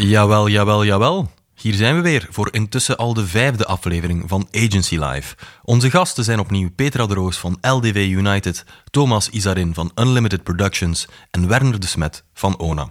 Jawel, jawel, jawel. Hier zijn we weer voor intussen al de vijfde aflevering van Agency Live. Onze gasten zijn opnieuw Petra de Roos van LDV United, Thomas Isarin van Unlimited Productions en Werner de Smet van ONA.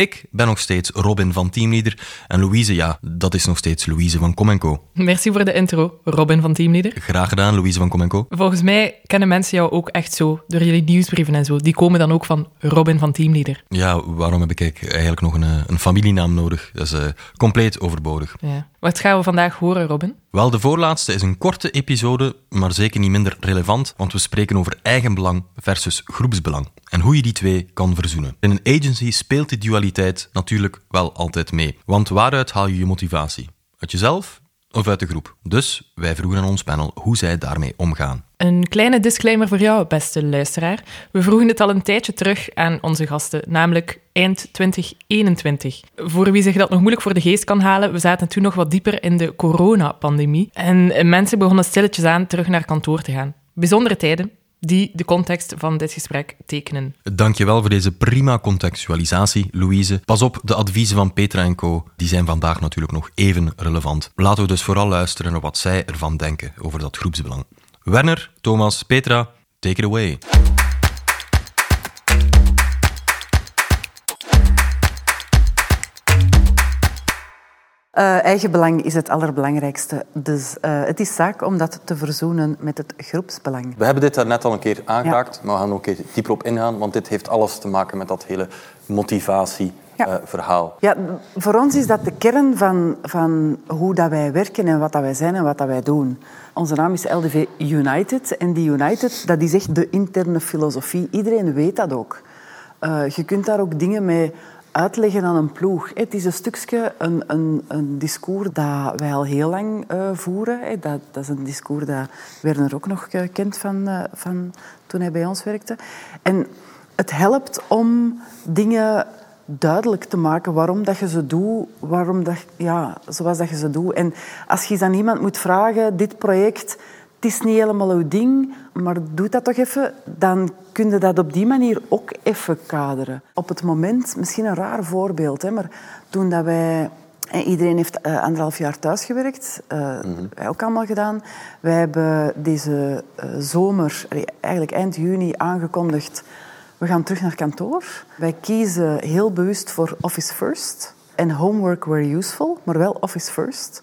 Ik ben nog steeds Robin van Teamleader en Louise, ja, dat is nog steeds Louise van Comenco. Merci voor de intro, Robin van Teamleader. Graag gedaan, Louise van Comenco. Volgens mij kennen mensen jou ook echt zo, door jullie nieuwsbrieven en zo. Die komen dan ook van Robin van Teamleader. Ja, waarom heb ik eigenlijk nog een, eh, een familienaam nodig? Dat is uh, compleet overbodig. Ja. Wat gaan we vandaag horen, Robin? Wel, de voorlaatste is een korte episode, maar zeker niet minder relevant, want we spreken over eigenbelang versus groepsbelang en hoe je die twee kan verzoenen. In een agency speelt die dualiteit natuurlijk wel altijd mee, want waaruit haal je je motivatie? Uit jezelf of uit de groep? Dus wij vroegen aan ons panel hoe zij daarmee omgaan. Een kleine disclaimer voor jou, beste luisteraar. We vroegen het al een tijdje terug aan onze gasten, namelijk eind 2021. Voor wie zich dat nog moeilijk voor de geest kan halen, we zaten toen nog wat dieper in de coronapandemie en mensen begonnen stilletjes aan terug naar kantoor te gaan. Bijzondere tijden, die de context van dit gesprek tekenen. Dankjewel voor deze prima contextualisatie, Louise. Pas op, de adviezen van Petra en Co. die zijn vandaag natuurlijk nog even relevant. Laten we dus vooral luisteren naar wat zij ervan denken over dat groepsbelang. Werner, Thomas, Petra, take it away. Uh, eigen belang is het allerbelangrijkste. Dus uh, het is zaak om dat te verzoenen met het groepsbelang. We hebben dit daar net al een keer aangeraakt, ja. maar we gaan er ook een keer dieper op ingaan, want dit heeft alles te maken met dat hele motivatieverhaal. Ja. Uh, ja, voor ons is dat de kern van, van hoe dat wij werken en wat dat wij zijn en wat dat wij doen. Onze naam is LDV United en die United, dat is echt de interne filosofie. Iedereen weet dat ook. Uh, je kunt daar ook dingen mee uitleggen aan een ploeg. Het is een stukje een, een, een discours dat wij al heel lang uh, voeren. Dat, dat, is een discours dat Werner ook nog uh, kent van, uh, van toen hij bij ons werkte. En het helpt om dingen duidelijk te maken waarom dat je ze doet, waarom dat, ja, zoals dat je ze doet. En als je aan iemand moet vragen, dit project, het is niet helemaal uw ding, maar doe dat toch even, dan kun je dat op die manier ook even kaderen. Op het moment, misschien een raar voorbeeld, hè, maar toen dat wij... En iedereen heeft uh, anderhalf jaar thuisgewerkt, uh, mm-hmm. wij ook allemaal gedaan. Wij hebben deze uh, zomer, eigenlijk eind juni, aangekondigd... We gaan terug naar kantoor. Wij kiezen heel bewust voor Office First en Homework Where Useful, maar wel Office First.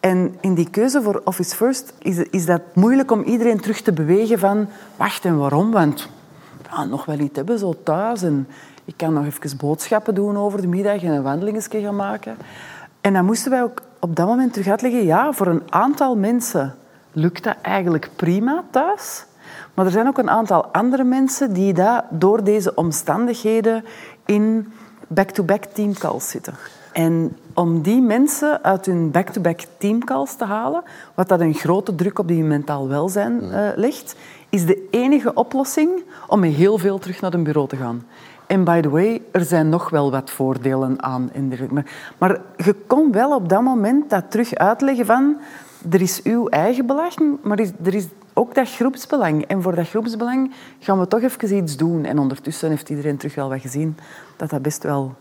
En in die keuze voor Office First is, is dat moeilijk om iedereen terug te bewegen van... Wacht, en waarom? Want ja, nog wel iets hebben zo thuis. En ik kan nog even boodschappen doen over de middag en een wandelingetje gaan maken. En dan moesten wij ook op dat moment terug uitleggen... Ja, voor een aantal mensen lukt dat eigenlijk prima thuis. Maar er zijn ook een aantal andere mensen die dat door deze omstandigheden in back-to-back teamcalls zitten. En om die mensen uit hun back-to-back teamcalls te halen, wat dat een grote druk op die mentaal welzijn uh, legt, is de enige oplossing om met heel veel terug naar een bureau te gaan. En by the way, er zijn nog wel wat voordelen aan. Maar, maar je kon wel op dat moment dat terug uitleggen van er is uw eigen belang, maar er is ook dat groepsbelang. En voor dat groepsbelang gaan we toch even iets doen. En ondertussen heeft iedereen terug wel wat gezien dat dat best wel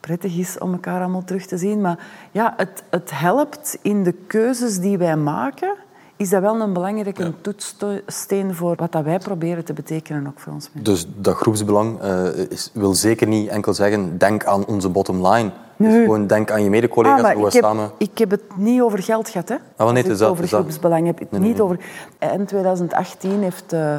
prettig is om elkaar allemaal terug te zien. Maar ja, het, het helpt in de keuzes die wij maken. Is dat wel een belangrijke ja. toetssteen voor wat dat wij proberen te betekenen ook voor ons mensen. Dus dat groepsbelang uh, is, wil zeker niet enkel zeggen denk aan onze bottom line. Nee. Dus gewoon denk aan je mede-collega's ah, hoe we ik heb, samen... Ik heb het niet over geld gehad. Hè. Ah, wanneer is dat? Over groepsbelang heb ik het nee, nee, niet over... In 2018 heeft uh,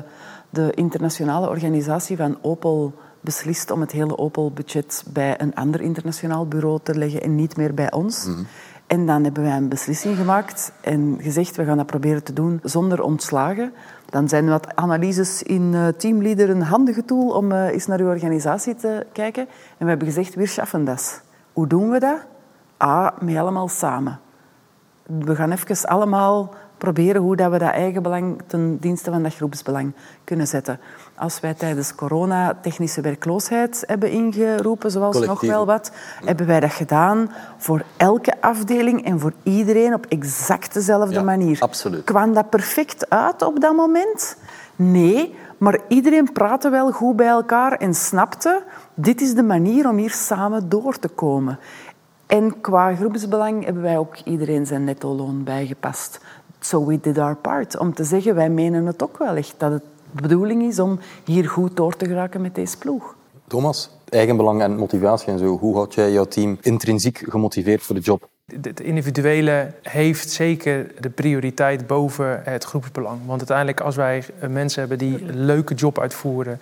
de internationale organisatie van Opel beslist om het hele Opel-budget bij een ander internationaal bureau te leggen en niet meer bij ons. Mm. En dan hebben wij een beslissing gemaakt en gezegd, we gaan dat proberen te doen zonder ontslagen. Dan zijn wat analyses in uh, Teamleader een handige tool om uh, eens naar uw organisatie te kijken. En we hebben gezegd, we schaffen dat. Hoe doen we dat? A, met allemaal samen. We gaan even allemaal proberen hoe dat we dat eigen belang ten dienste van dat groepsbelang kunnen zetten. Als wij tijdens corona technische werkloosheid hebben ingeroepen, zoals nog wel wat, hebben wij dat gedaan voor elke afdeling en voor iedereen op exact dezelfde ja, manier. Absoluut. Kwam dat perfect uit op dat moment? Nee, maar iedereen praatte wel goed bij elkaar en snapte, dit is de manier om hier samen door te komen. En qua groepsbelang hebben wij ook iedereen zijn netto-loon bijgepast. So we did our part. Om te zeggen, wij menen het ook wel echt dat het de bedoeling is om hier goed door te geraken met deze ploeg. Thomas, eigenbelang en motivatie en zo. Hoe houd jij jouw team intrinsiek gemotiveerd voor de job? Het individuele heeft zeker de prioriteit boven het groepsbelang. Want uiteindelijk, als wij mensen hebben die een leuke job uitvoeren,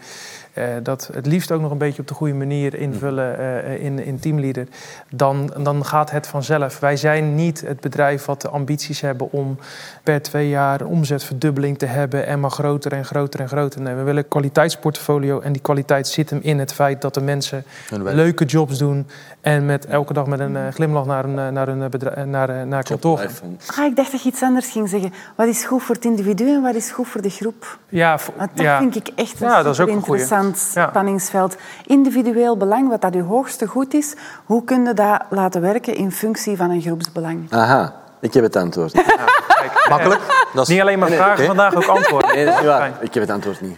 uh, dat het liefst ook nog een beetje op de goede manier invullen uh, in, in teamleader, dan, dan gaat het vanzelf. Wij zijn niet het bedrijf wat de ambities hebben om per twee jaar een omzetverdubbeling te hebben en maar groter en groter en groter. Nee, we willen een kwaliteitsportfolio en die kwaliteit zit hem in het feit dat de mensen leuke jobs doen en met elke dag met een uh, glimlach naar een, naar een bedrijf, naar, naar kantoor. Ah, ik dacht dat je iets anders ging zeggen. Wat is goed voor het individu en wat is goed voor de groep? Ja, dat ja. vind ik echt een ja, dat is ook interessant spanningsveld. Individueel belang, wat dat je hoogste goed is, hoe kun je dat laten werken in functie van een groepsbelang? Aha, ik heb het antwoord. Makkelijk? Dat is... Niet alleen maar vragen, vandaag ook antwoorden. Nee, dat is waar. Ik heb het antwoord niet.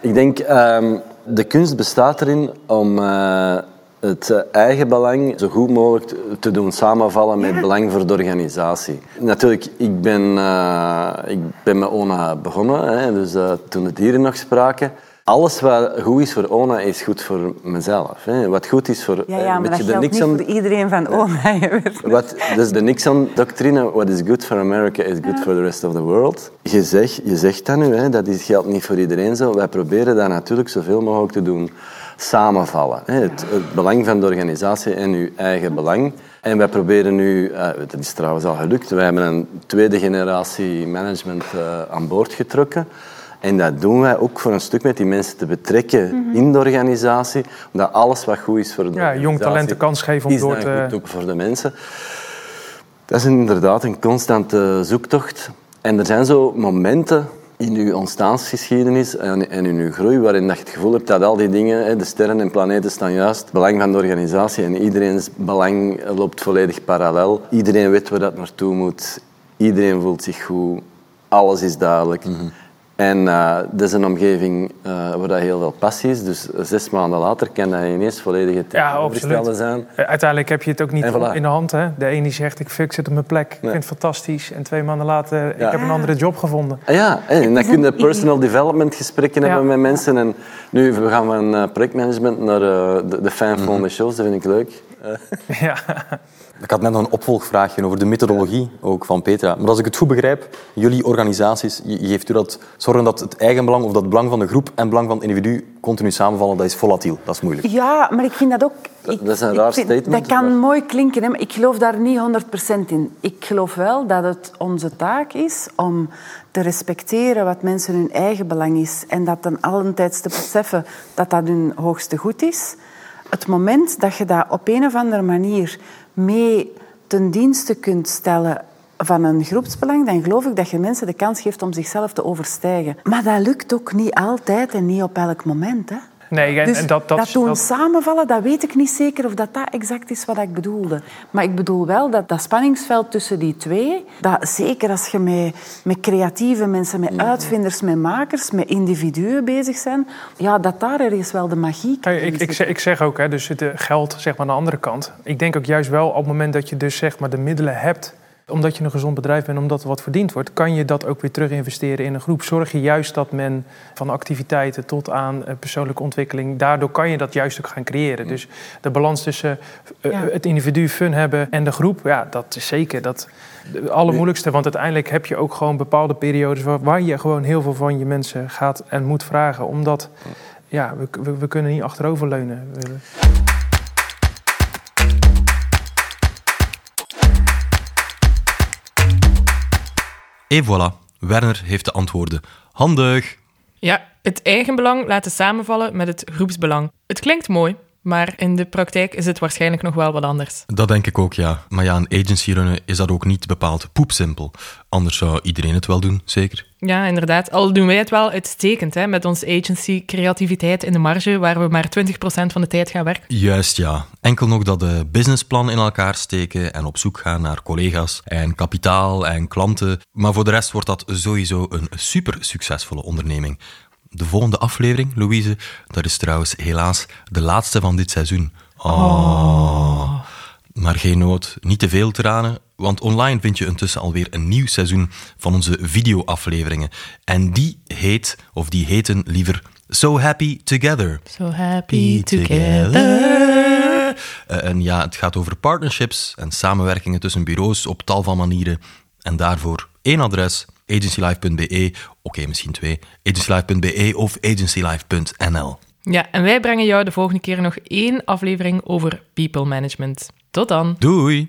Ik denk, um, de kunst bestaat erin om uh, het eigen belang zo goed mogelijk te doen samenvallen met belang voor de organisatie. Natuurlijk, ik ben, uh, ik ben met ONA begonnen, hè, dus uh, toen het hier nog spraken. Alles wat goed is voor ONA is goed voor mezelf. Hè. Wat goed is voor... Ja, ja maar dat geldt Nixon... niet voor iedereen van ONA. Wat, dus de Nixon-doctrine, what is good for America is good ja. for the rest of the world. Je zegt, je zegt dat nu, hè, dat is, geldt niet voor iedereen zo. Wij proberen dat natuurlijk zoveel mogelijk te doen samenvallen. Het, het belang van de organisatie en uw eigen belang. En wij proberen nu, uh, dat is trouwens al gelukt, wij hebben een tweede generatie management uh, aan boord getrokken. En dat doen wij ook voor een stuk met die mensen te betrekken mm -hmm. in de organisatie. Omdat alles wat goed is voor de ja, organisatie... jong talenten kans geven om door te... goed ook voor de mensen. Dat is inderdaad een constante zoektocht. En er zijn zo momenten in uw ontstaansgeschiedenis en, in uw groei waarin dat je het gevoel hebt dat al die dingen, de sterren en planeten staan juist, het belang van de organisatie en iedereen's belang loopt volledig parallel. Iedereen weet waar dat naartoe moet. Iedereen voelt zich goed. Alles is duidelijk. -hmm. En uh, dat is een omgeving uh, waar dat heel veel passie is. Dus zes maanden later kan dat ineens volledig het ja, zijn. Uiteindelijk heb je het ook niet voilà. in de hand. Hè? De ene die zegt, ik, ik zit op mijn plek, ik vind het fantastisch. En twee maanden later, ja. ik heb een andere job gevonden. Ja, en dan kun je personal development gesprekken ja. hebben met mensen. En nu we gaan van projectmanagement naar de, de fan van de shows, dat vind ik leuk. ja. Ik had net nog een opvolgvraagje over de methodologie ook van Petra. Maar als ik het goed begrijp, jullie organisaties, geeft u dat zorgen dat het eigenbelang of dat het belang van de groep en het belang van het individu continu samenvallen, dat is volatiel. Dat is moeilijk. Ja, maar ik vind dat ook... Dat, dat is een raar vind, statement. Dat kan maar... mooi klinken, hè, maar ik geloof daar niet 100% in. Ik geloof wel dat het onze taak is om te respecteren wat mensen hun eigen belang is en dat dan allentijds te beseffen dat dat hun hoogste goed is. Het moment dat je dat op een of andere manier mee ten dienste kunt stellen van een groepsbelang, dan geloof ik dat je mensen de kans geeft om zichzelf te overstijgen. Maar dat lukt ook niet altijd en niet op elk moment. Hè? Nee, en, dus en dat, dat, dat doen dat... samenvallen, dat weet ik niet zeker of dat, dat exact is wat ik bedoelde. Maar ik bedoel wel dat dat spanningsveld tussen die twee, dat zeker als je met, met creatieve mensen, met uitvinders, met makers, met individuen bezig bent, ja, dat daar ergens wel de magie kan ik, ik, zeg, ik zeg ook, hè, dus het geld zeg maar, aan de andere kant. Ik denk ook juist wel op het moment dat je dus zeg maar, de middelen hebt omdat je een gezond bedrijf bent, omdat er wat verdiend wordt, kan je dat ook weer terug investeren in een groep. Zorg je juist dat men van activiteiten tot aan persoonlijke ontwikkeling, daardoor kan je dat juist ook gaan creëren. Dus de balans tussen ja. het individu fun hebben en de groep, ja, dat is zeker dat het allermoeilijkste. Want uiteindelijk heb je ook gewoon bepaalde periodes waar, waar je gewoon heel veel van je mensen gaat en moet vragen. Omdat ja, we, we, we kunnen niet achteroverleunen. Et voilà, Werner heeft de antwoorden. Handig! Ja, het eigenbelang laten samenvallen met het groepsbelang. Het klinkt mooi, maar in de praktijk is het waarschijnlijk nog wel wat anders. Dat denk ik ook, ja. Maar ja, een agency runnen is dat ook niet bepaald poepsimpel. Anders zou iedereen het wel doen, zeker? Ja, inderdaad. Al doen wij het wel uitstekend, hè, met onze agency creativiteit in de marge, waar we maar 20% van de tijd gaan werken. Juist, ja. Enkel nog dat de businessplan in elkaar steken en op zoek gaan naar collega's en kapitaal en klanten. Maar voor de rest wordt dat sowieso een super succesvolle onderneming. De volgende aflevering, Louise, dat is trouwens helaas de laatste van dit seizoen. Oh. Maar geen nood, niet te veel tranen, want online vind je intussen alweer een nieuw seizoen van onze videoafleveringen. En die heet, of die heten liever, So Happy Together. So happy together. Uh, en ja, het gaat over partnerships en samenwerkingen tussen bureaus op tal van manieren. En daarvoor één adres, agencylife.be, oké, misschien twee, agencylife.be of agencylife.nl. Ja, en wij brengen jou de volgende keer nog één aflevering over people management. Tot dan. Doei!